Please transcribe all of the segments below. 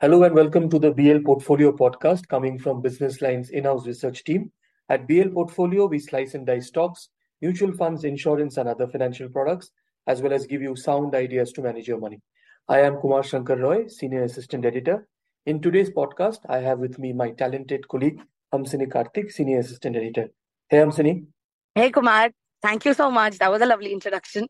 Hello and welcome to the BL Portfolio podcast coming from Business Line's in-house research team. At BL Portfolio, we slice and dice stocks, mutual funds, insurance, and other financial products, as well as give you sound ideas to manage your money. I am Kumar Shankar Roy, Senior Assistant Editor. In today's podcast, I have with me my talented colleague, Hamsini Karthik, Senior Assistant Editor. Hey, Hamsini. Hey, Kumar. Thank you so much. That was a lovely introduction.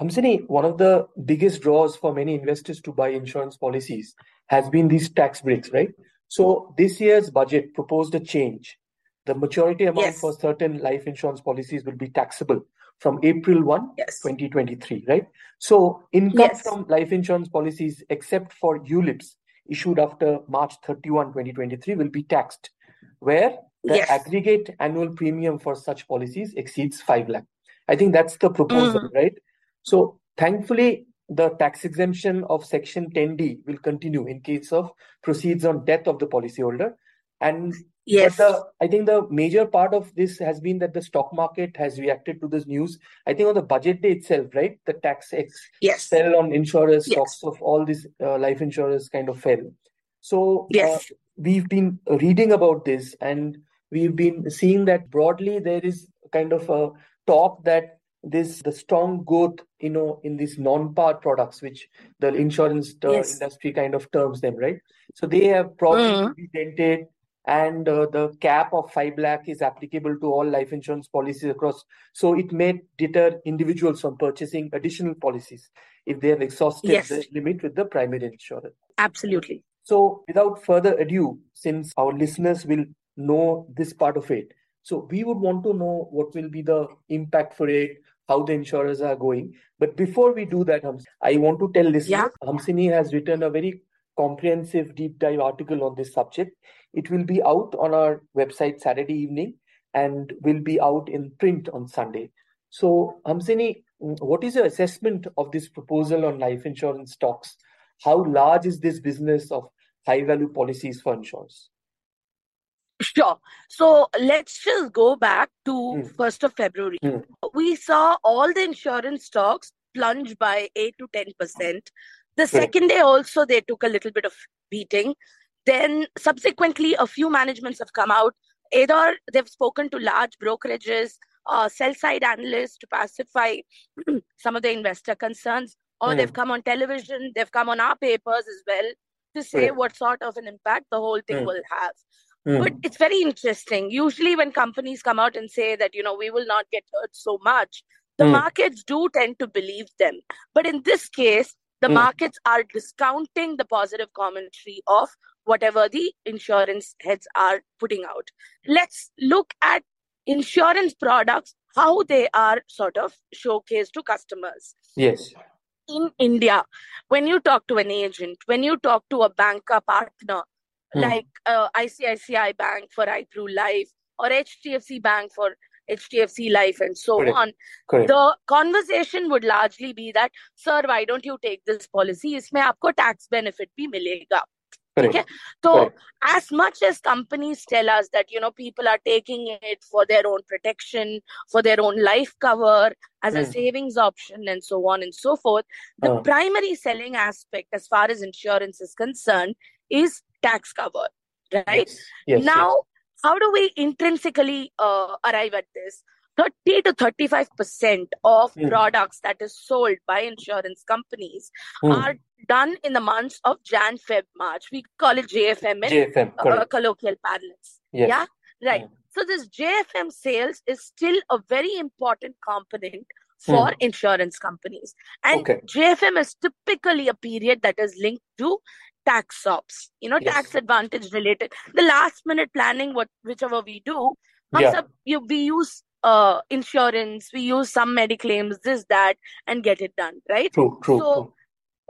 Hamsini, one of the biggest draws for many investors to buy insurance policies has been these tax breaks, right? So this year's budget proposed a change. The maturity amount Yes. for certain life insurance policies will be taxable from April 1, Yes. 2023, right? So income Yes. from life insurance policies, except for ULIPs issued after March 31, 2023, will be taxed, where the Yes. aggregate annual premium for such policies exceeds 5 lakh. I think that's the proposal, right? So thankfully, the tax exemption of Section 10D will continue in case of proceeds on death of the policyholder. And Yes. but the, I think the major part of this has been that the stock market has reacted to this news. I think on the budget day itself, right? The tax ex Yes. fell on insurers, Yes. stocks of all these uh, life insurers kind of fell. So uh, Yes. we've been reading about this and we've been seeing that broadly there is kind of a talk that this the strong growth you know in these non-par products which the insurance uh, Yes. industry kind of terms them right so they have probably Mm. dented and uh, the cap of 5 lakh is applicable to all life insurance policies across so it may deter individuals from purchasing additional policies if they have exhausted Yes. the limit with the primary insurer Absolutely. so, without further ado, since our listeners will know this part of it, so we would want to know what will be the impact for it, how the insurers are going. But before we do that, I want to tell listeners, Yeah. Hamsini has written a very comprehensive deep dive article on this subject. It will be out on our website Saturday evening and will be out in print on Sunday. So, Hamsini, what is your assessment of this proposal on life insurance stocks? How large is this business of high value policies for insurance? Sure. So let's just go back to Mm. 1st of February. Mm. We saw all the insurance stocks plunge by 8 to 10%. The Correct. second day also they took a little bit of beating. Then subsequently a few managements have come out. Either they've spoken to large brokerages, uh, sell side analysts to pacify some of the investor concerns, or Mm. they've come on television, they've come on our papers as well to say Correct. what sort of an impact the whole thing Mm. will have. Mm. But it's very interesting. Usually, when companies come out and say that, you know, we will not get hurt so much, the Mm. markets do tend to believe them. But in this case, the Mm. markets are discounting the positive commentary of whatever the insurance heads are putting out. Let's look at insurance products, how they are sort of showcased to customers Yes. in India, when you talk to an agent, when you talk to a banker partner, Hmm. like uh, ICICI Bank for iPru Life or HDFC Bank for HDFC Life and so Correct. on. Correct. The conversation would largely be that, sir, why don't you take this policy? इसमें आपको tax benefit भी मिलेगा. ठीक So as much as companies tell us that you know people are taking it for their own protection for their own life cover as mm. a hmm. savings option and so on and so forth the primary selling aspect as far as insurance is concerned is tax cover right Yes. Yes. now how do we intrinsically uh, arrive at this 30 to 35% of Mm. products that is sold by insurance companies Hmm. are done in the months of Jan, Feb, March. We call it JFM in JFM. uh, colloquial parlance. Yes. Yeah, right. Mm. So this JFM sales is still a very important component for insurance companies. And Okay. JFM is typically a period that is linked to tax ops, you know, yes. tax advantage related. The last minute planning, what whichever we do, yeah. up, you, we use uh, insurance, we use some mediclaims, this, that, and get it done, right? True, true. So, true.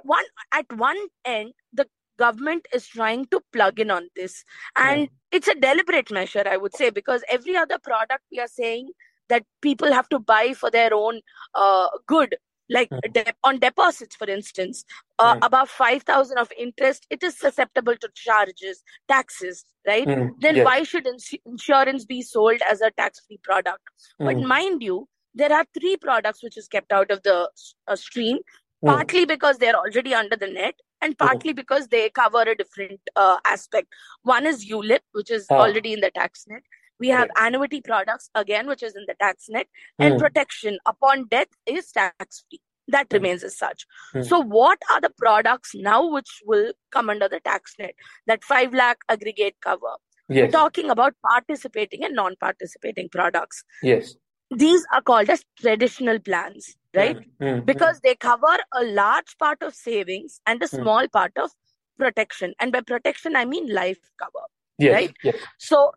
one at one end, the government is trying to plug in on this, and yeah. it's a deliberate measure, I would say, because every other product we are saying that people have to buy for their own uh, good like Mm. de- on deposits, for instance, uh, Mm. above 5,000 of interest, it is susceptible to charges, taxes, right? Mm. Then Yes. why should ins- insurance be sold as a tax-free product? But Mm. mind you, there are three products which is kept out of the uh, stream, Mm. partly because they're already under the net and partly because they cover a different uh, aspect. One is ULIP, which is Ah. already in the tax net. We have annuity products, again, which is in the tax net, and Mm. protection upon death is tax free. That Mm. remains as such. Mm. So, what are the products now which will come under the tax net? That 5 lakh aggregate cover. We're Yes. talking about participating and non participating products. Yes. These are called as traditional plans, right? Mm. Mm. Mm. Because they cover a large part of savings and a small part of protection. And by protection, I mean life cover. Yes. right? Yes. So,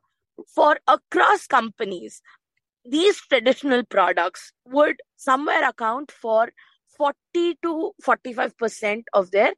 for across companies, these traditional products would somewhere account for 40 to 45% of their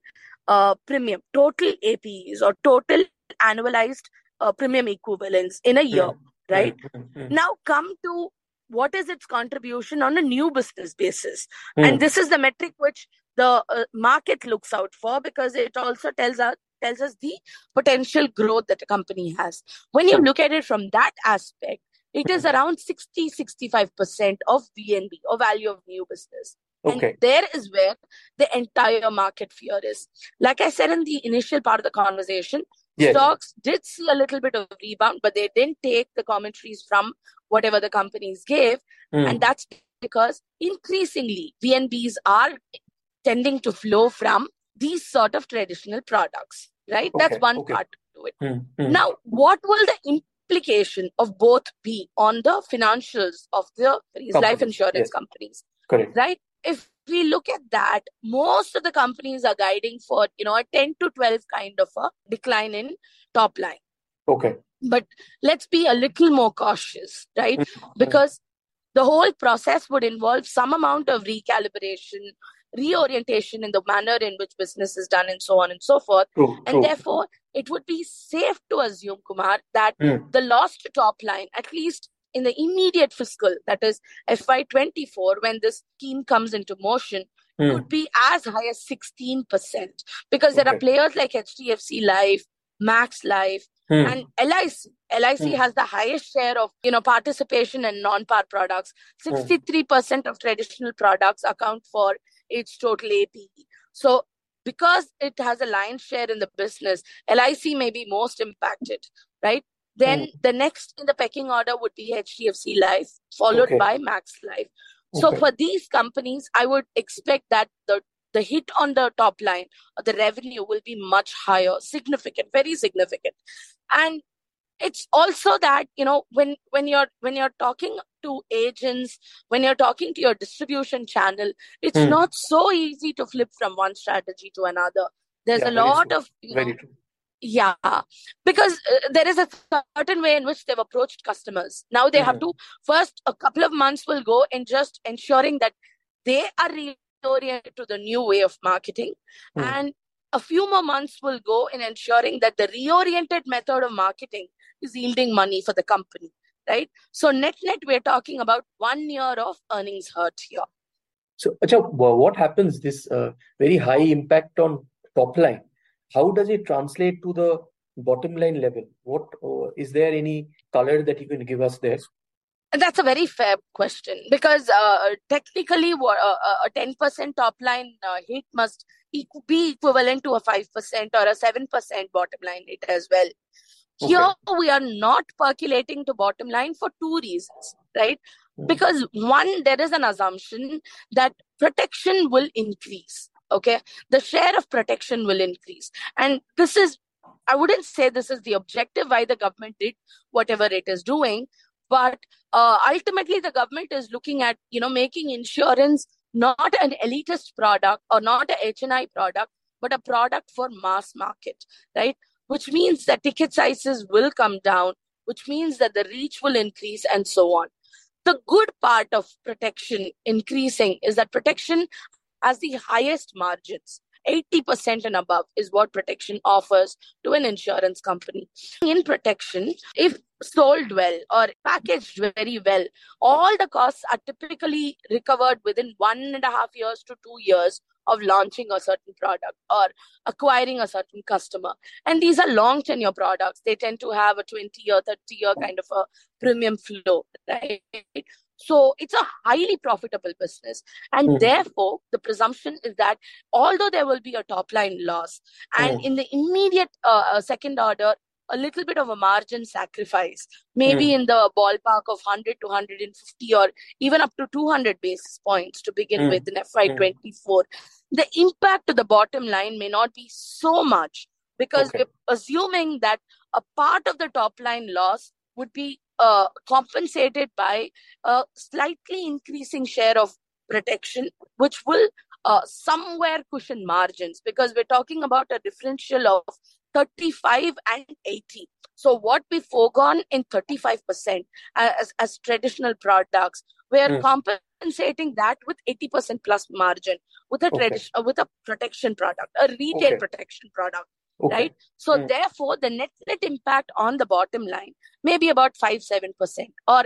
uh, premium, total APEs or total annualized uh, premium equivalents in a year, Mm. right? Mm. Now, come to what is its contribution on a new business basis. Mm. And this is the metric which the uh, market looks out for because it also tells us tells us the potential growth that a company has. When you look at it from that aspect, it is around 60 65% of VNB or value of new business. Okay. And there is where the entire market fear is. Like I said in the initial part of the conversation, Yes. stocks did see a little bit of rebound, but they didn't take the commentaries from whatever the companies gave. Mm. And that's because increasingly VNBs are tending to flow from these sort of traditional products, right? That's one okay. part to it. Mm. Mm. Now, what will the implication of both be on the financials of the these life insurance yes. companies, Correct. right? If we look at that, most of the companies are guiding for, you know, a 10 to 12 kind of a decline in top line. Okay. But let's be a little more cautious, right? Mm. Because the whole process would involve some amount of recalibration, reorientation in the manner in which business is done, and so on and so forth. True. And True. therefore, it would be safe to assume, Kumar, that Mm. the lost top line, at least in the immediate fiscal, that is FY24, when this scheme comes into motion, Mm. could be as high as 16%. Because there are players like HDFC Life, Max Life, Mm. and LIC. LIC Mm. has the highest share of you know participation in non-par products. Hmm. 63% of traditional products account for its total APE. So because it has a lion's share in the business, LIC may be most impacted, right? Then Hmm. the next in the pecking order would be HDFC Life, followed Okay. by Max Life. So Okay. for these companies, I would expect that the the hit on the top line or the revenue will be much higher, significant, very significant. And it's also that you know when when you're when you're talking to agents when you're talking to your distribution channel it's Hmm. not so easy to flip from one strategy to another there's Yeah, a lot true. of you know yeah because uh, there is a certain way in which they've approached customers now they have Mhm. to first a couple of months will go in just ensuring that they are reoriented to the new way of marketing Hmm. and a few more months will go in ensuring that the reoriented method of marketing is yielding money for the company right so net net we're talking about one year of earnings hurt here So, Acha, what happens this uh, very high impact on top line? How does it translate to the bottom line level? What uh, is there any color that you can give us there? That's a very fair question because uh, technically, uh, uh, a 10% top line uh, hit must be equivalent to a 5% or a 7% bottom line hit as well. Here, we are not percolating to bottom line for two reasons, right? Mm. Because one, there is an assumption that protection will increase. Okay. The share of protection will increase. And this is, I wouldn't say this is the objective why the government did whatever it is doing, but uh, ultimately the government is looking at, you know, making insurance not an elitist product or not a HNI product, but a product for mass market, right? Which means that ticket sizes will come down, which means that the reach will increase and so on. The good part of protection increasing is that protection has the highest margins. 80% and above is what protection offers to an insurance company. In protection, if sold well or packaged very well, all the costs are typically recovered within one and a half years to two years of launching a certain product or acquiring a certain customer. And these are long tenure products. They tend to have a 20 year, 30 year kind of a premium flow, right? So it's a highly profitable business. And mm. therefore, the presumption is that although there will be a top line loss, and mm. in the immediate uh, uh, second order, a little bit of a margin sacrifice, maybe mm. in the ballpark of 100 to 150 or even up to 200 basis points to begin mm. with in FY24. Mm. The impact to the bottom line may not be so much because okay. we're assuming that a part of the top line loss would be uh, compensated by a slightly increasing share of protection, which will uh, somewhere cushion margins because we're talking about a differential of 35 and 80. So what we foregone in 35% as, as traditional products, we're mm. compensating that with 80% plus margin with a okay. tradition uh, with a protection product, a retail okay. protection product. Okay. Right. So mm. therefore, the net net impact on the bottom line may be about five seven percent, or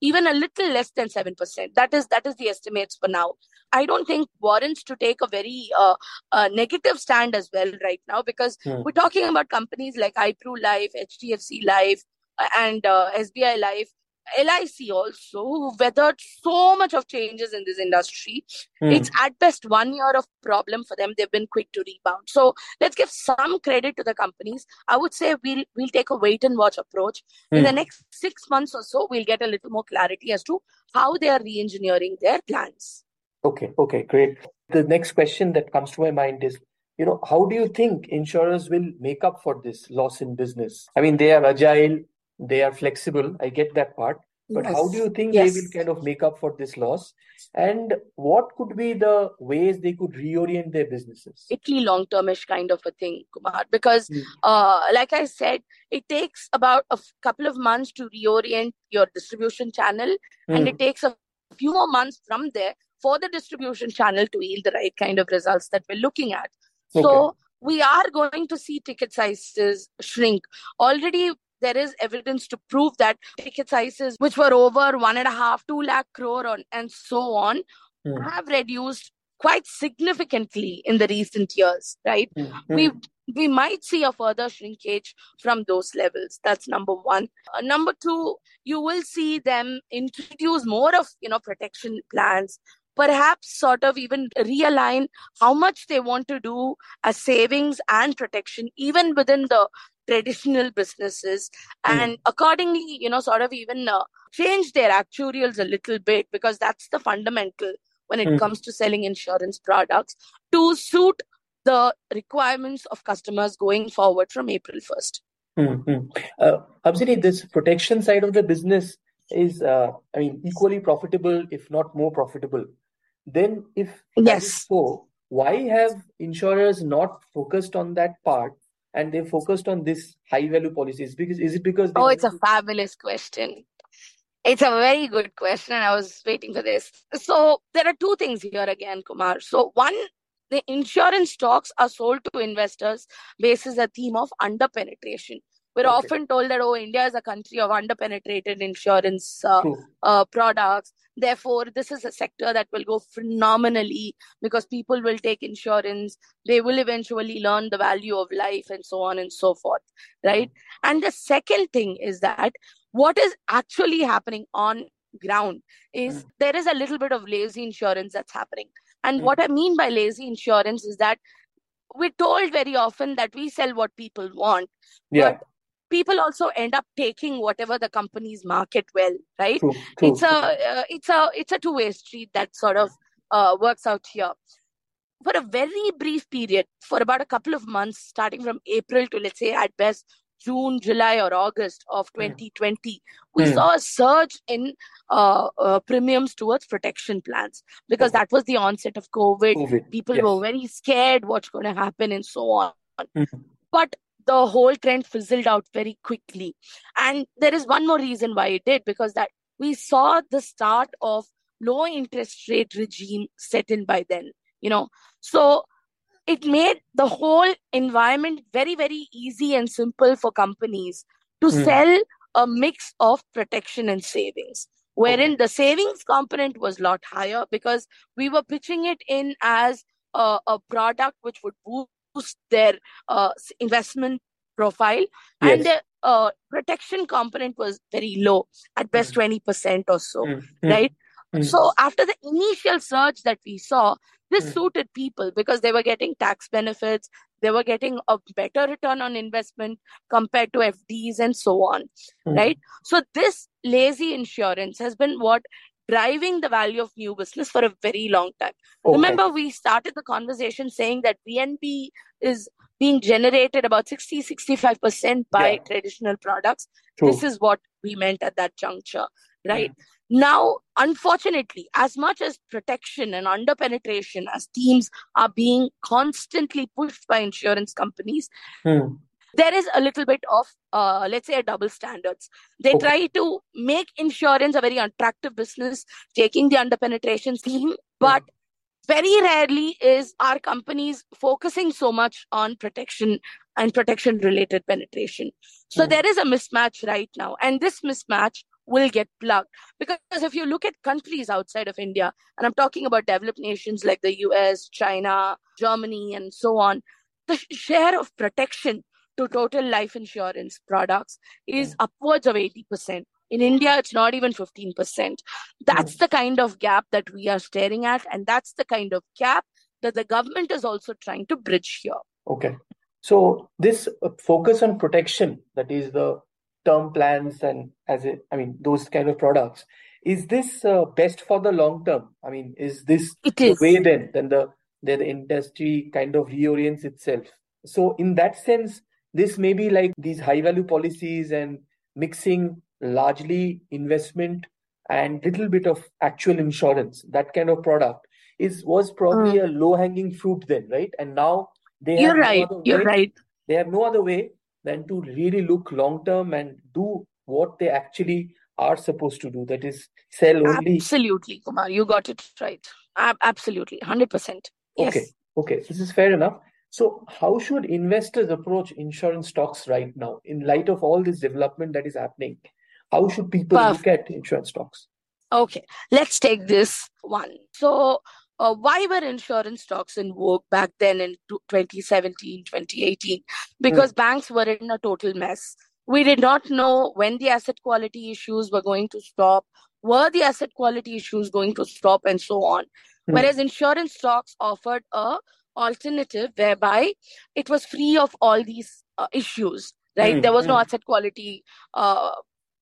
even a little less than 7% that is that is the estimates for now i don't think warrants to take a very uh, uh, negative stand as well right now because hmm. we're talking about companies like iPru life hdfc life uh, and uh, sbi life LIC also, who weathered so much of changes in this industry. Mm. It's at best one year of problem for them. They've been quick to rebound. So let's give some credit to the companies. I would say we'll we'll take a wait and watch approach. Mm. In hmm. the next six months or so, we'll get a little more clarity as to how they are re-engineering their plans. Okay, okay, great. The next question that comes to my mind is you know how do you think insurers will make up for this loss in business i mean they are agile they are flexible i get that part but yes. how do you think yes. they will kind of make up for this loss and what could be the ways they could reorient their businesses italy long termish kind of a thing kumar because mm. uh, like i said it takes about a couple of months to reorient your distribution channel mm. and it takes a few more months from there for the distribution channel to yield the right kind of results that we're looking at okay. so we are going to see ticket sizes shrink already there is evidence to prove that ticket sizes, which were over one and a half, two lakh crore on, and so on, mm. have reduced quite significantly in the recent years, right? Mm. We we might see a further shrinkage from those levels. That's number one. Uh, number two, you will see them introduce more of you know protection plans perhaps sort of even realign how much they want to do as savings and protection even within the traditional businesses mm. and accordingly you know sort of even uh, change their actuarials a little bit because that's the fundamental when it mm. comes to selling insurance products to suit the requirements of customers going forward from April 1st. Mm-hmm. Uh, Hamsini, this protection side of the business is, uh, I mean, equally profitable, if not more profitable. Then, if yes, so, why have insurers not focused on that part and they focused on this high value policies. Because is it because oh it's a fabulous question. It's a very good question and i was waiting for this. So there are two things here again kumar. So one the insurance stocks are sold to investors basis a theme of under penetration we're okay. often told that oh india is a country of underpenetrated insurance uh, uh, products Therefore, this is a sector that will go phenomenally because people will take insurance. They will eventually learn the value of life and so on and so forth. Right. And the second thing is that what is actually happening on ground is mm. there is a little bit of lazy insurance that's happening. And mm. what I mean by lazy insurance is that we're told very often that we sell what people want. Yeah. But people also end up taking whatever the companies market well right true, true. it's a uh, it's a it's a two way street that sort of uh, works out here for a very brief period for about a couple of months starting from april to let's say at best june july or august of 2020 mm. we mm. saw a surge in uh, uh, premiums towards protection plans because that was the onset of covid, COVID. people yes. were very scared what's going to happen and so on mm. but the whole trend fizzled out very quickly. And there is one more reason why it did, because that we saw the start of low interest rate regime set in by then, you know. So it made the whole environment very, very easy and simple for companies to Hmm. sell a mix of protection and savings, wherein the savings component was a lot higher because we were pitching it in as a, a product which would boost their uh, investment profile, and the uh, protection component was very low, at best 20% or so. Hmm. right? Hmm. So after the initial surge that we saw, this Hmm. suited people because they were getting tax benefits, they were getting a better return on investment compared to FDs and so on, Hmm. right? So this lazy insurance has been what driving the value of new business for a very long time. Okay. Remember, we started the conversation saying that VNB is being generated about 60 65% by Yeah. traditional products. True. This is what we meant at that juncture, right? Now, unfortunately, as much as protection and under penetration as teams are being constantly pushed by insurance companies, Hmm. There is a little bit of, uh, let's say, a double standards. They Okay. try to make insurance a very attractive business, taking the under penetration theme, but very rarely is our companies focusing so much on protection and protection related penetration. So Hmm. there is a mismatch right now, and this mismatch will get plugged because if you look at countries outside of India, and I'm talking about developed nations like the US, China, Germany, and so on, the share of protection to total life insurance products is upwards of 80%. In India, it's not even 15%. That's the kind of gap that we are staring at, and that's the kind of gap that the government is also trying to bridge here. Okay. So this uh, focus on protection, that is the term plans and as it, I mean, those kind of products, is this uh, best for the long term? I mean, is this It the is. way then then the then the industry kind of reorients itself? So in that sense, this may be like these high value policies and mixing largely investment and little bit of actual insurance, that kind of product is was probably hmm. a low hanging fruit then, right? And now they You're have no right. other You're way right. they have no other way than to really look long term and do what they actually are supposed to do. That is sell only. Absolutely, Kumar. You got it right. Absolutely. 100%. Yes. Okay, okay, this is fair enough. So, how should investors approach insurance stocks right now in light of all this development that is happening? How should people look at insurance stocks? Okay, let's take this one. So, uh, why were insurance stocks in vogue back then in 2017, 2018? Because banks were in a total mess. We did not know when the asset quality issues were going to stop, were the asset quality issues going to stop, and so on. Hmm. Whereas insurance stocks offered a alternative whereby it was free of all these uh, issues, right? Hmm, There was no hmm. asset quality uh,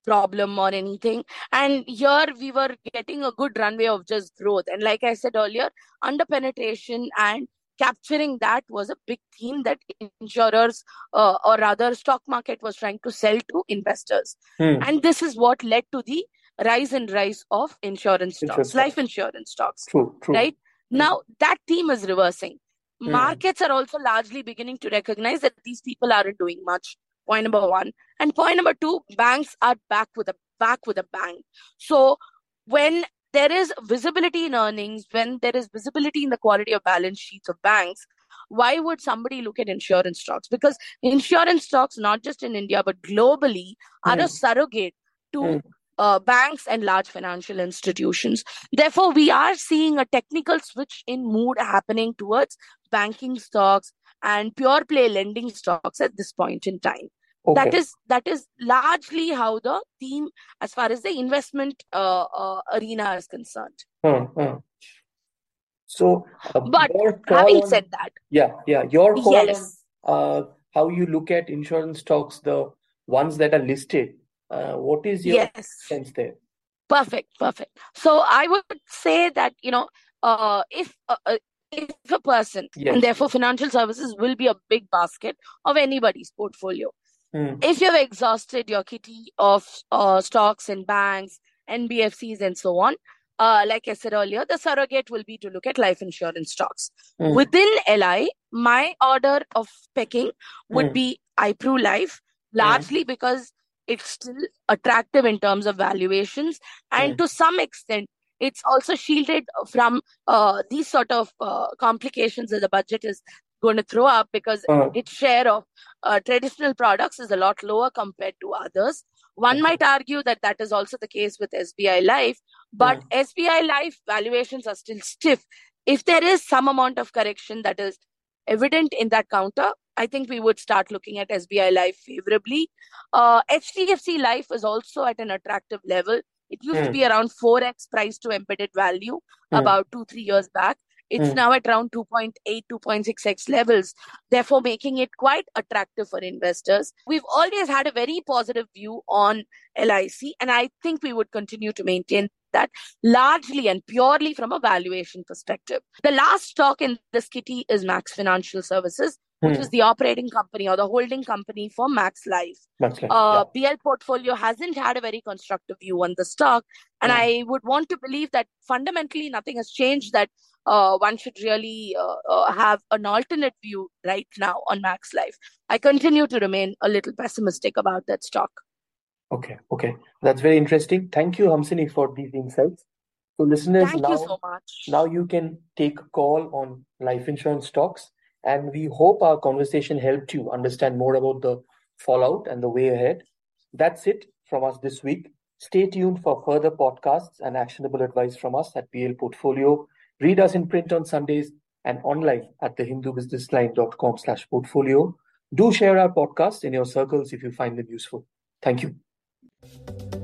problem or anything. And here we were getting a good runway of just growth. And like I said earlier, under penetration and capturing that was a big theme that insurers uh, or rather stock market was trying to sell to investors. Hmm. And this is what led to the rise and rise of insurance Insurance stocks, life insurance stocks, True, true. right? Now that theme is reversing. Hmm. Markets are also largely beginning to recognize that these people aren't doing much. Point number one. And point number two, banks are back with a back with a bang. So when there is visibility in earnings, when there is visibility in the quality of balance sheets of banks, why would somebody look at insurance stocks? Because insurance stocks, not just in India but globally, are Hmm. a surrogate to Hmm. Uh, banks and large financial institutions. Therefore, we are seeing a technical switch in mood happening towards banking stocks and pure play lending stocks at this point in time. That Okay. is that is largely how the theme, as far as the investment uh, uh, arena is concerned. Hmm, hmm. So, uh, But having on said that, yeah, yeah, your call on yes, uh, how you look at insurance stocks, the ones that are listed. Uh, what is your yes. sense there? Perfect, perfect. So I would say that, you know, uh, if uh, uh, if a person, Yes. and therefore financial services will be a big basket of anybody's portfolio. Hmm. If you've exhausted your kitty of uh, stocks and banks, NBFCs, and so on, uh, like I said earlier, the surrogate will be to look at life insurance stocks. Hmm. Within LI, my order of picking would Hmm. be iPru Life, largely because it's still attractive in terms of valuations, and Hmm. to some extent, it's also shielded from uh, these sort of uh, complications that the budget is going to throw up because uh-huh. its share of uh, traditional products is a lot lower compared to others. One okay. might argue that that is also the case with SBI Life, but uh-huh. SBI Life valuations are still stiff. If there is some amount of correction that is evident in that counter, I think we would start looking at SBI Life favorably. Uh, HDFC Life is also at an attractive level. It used mm. to hmm. be around 4x price to embedded value mm. about two, three years back. It's mm. now at around 2.8, 2.6x levels, therefore making it quite attractive for investors. We've always had a very positive view on LIC, and I think we would continue to maintain that largely and purely from a valuation perspective. The last stock in this kitty is Max Financial Services, which hmm. is the operating company or the holding company for Max Life. Max Life uh, yeah. BL portfolio hasn't had a very constructive view on the stock, and hmm. I would want to believe that fundamentally nothing has changed. That uh, one should really uh, uh, have an alternate view right now on Max Life. I continue to remain a little pessimistic about that stock. Okay, okay, that's very interesting. Thank you, Hamsini, for these insights. So, listeners, Thank now, you so much. now you can take a call on life insurance stocks and we hope our conversation helped you understand more about the fallout and the way ahead. That's it from us this week. Stay tuned for further podcasts and actionable advice from us at BL Portfolio. Read us in print on Sundays and online at thehindubusinessline.com slash portfolio. Do share our podcast in your circles if you find them useful. Thank you.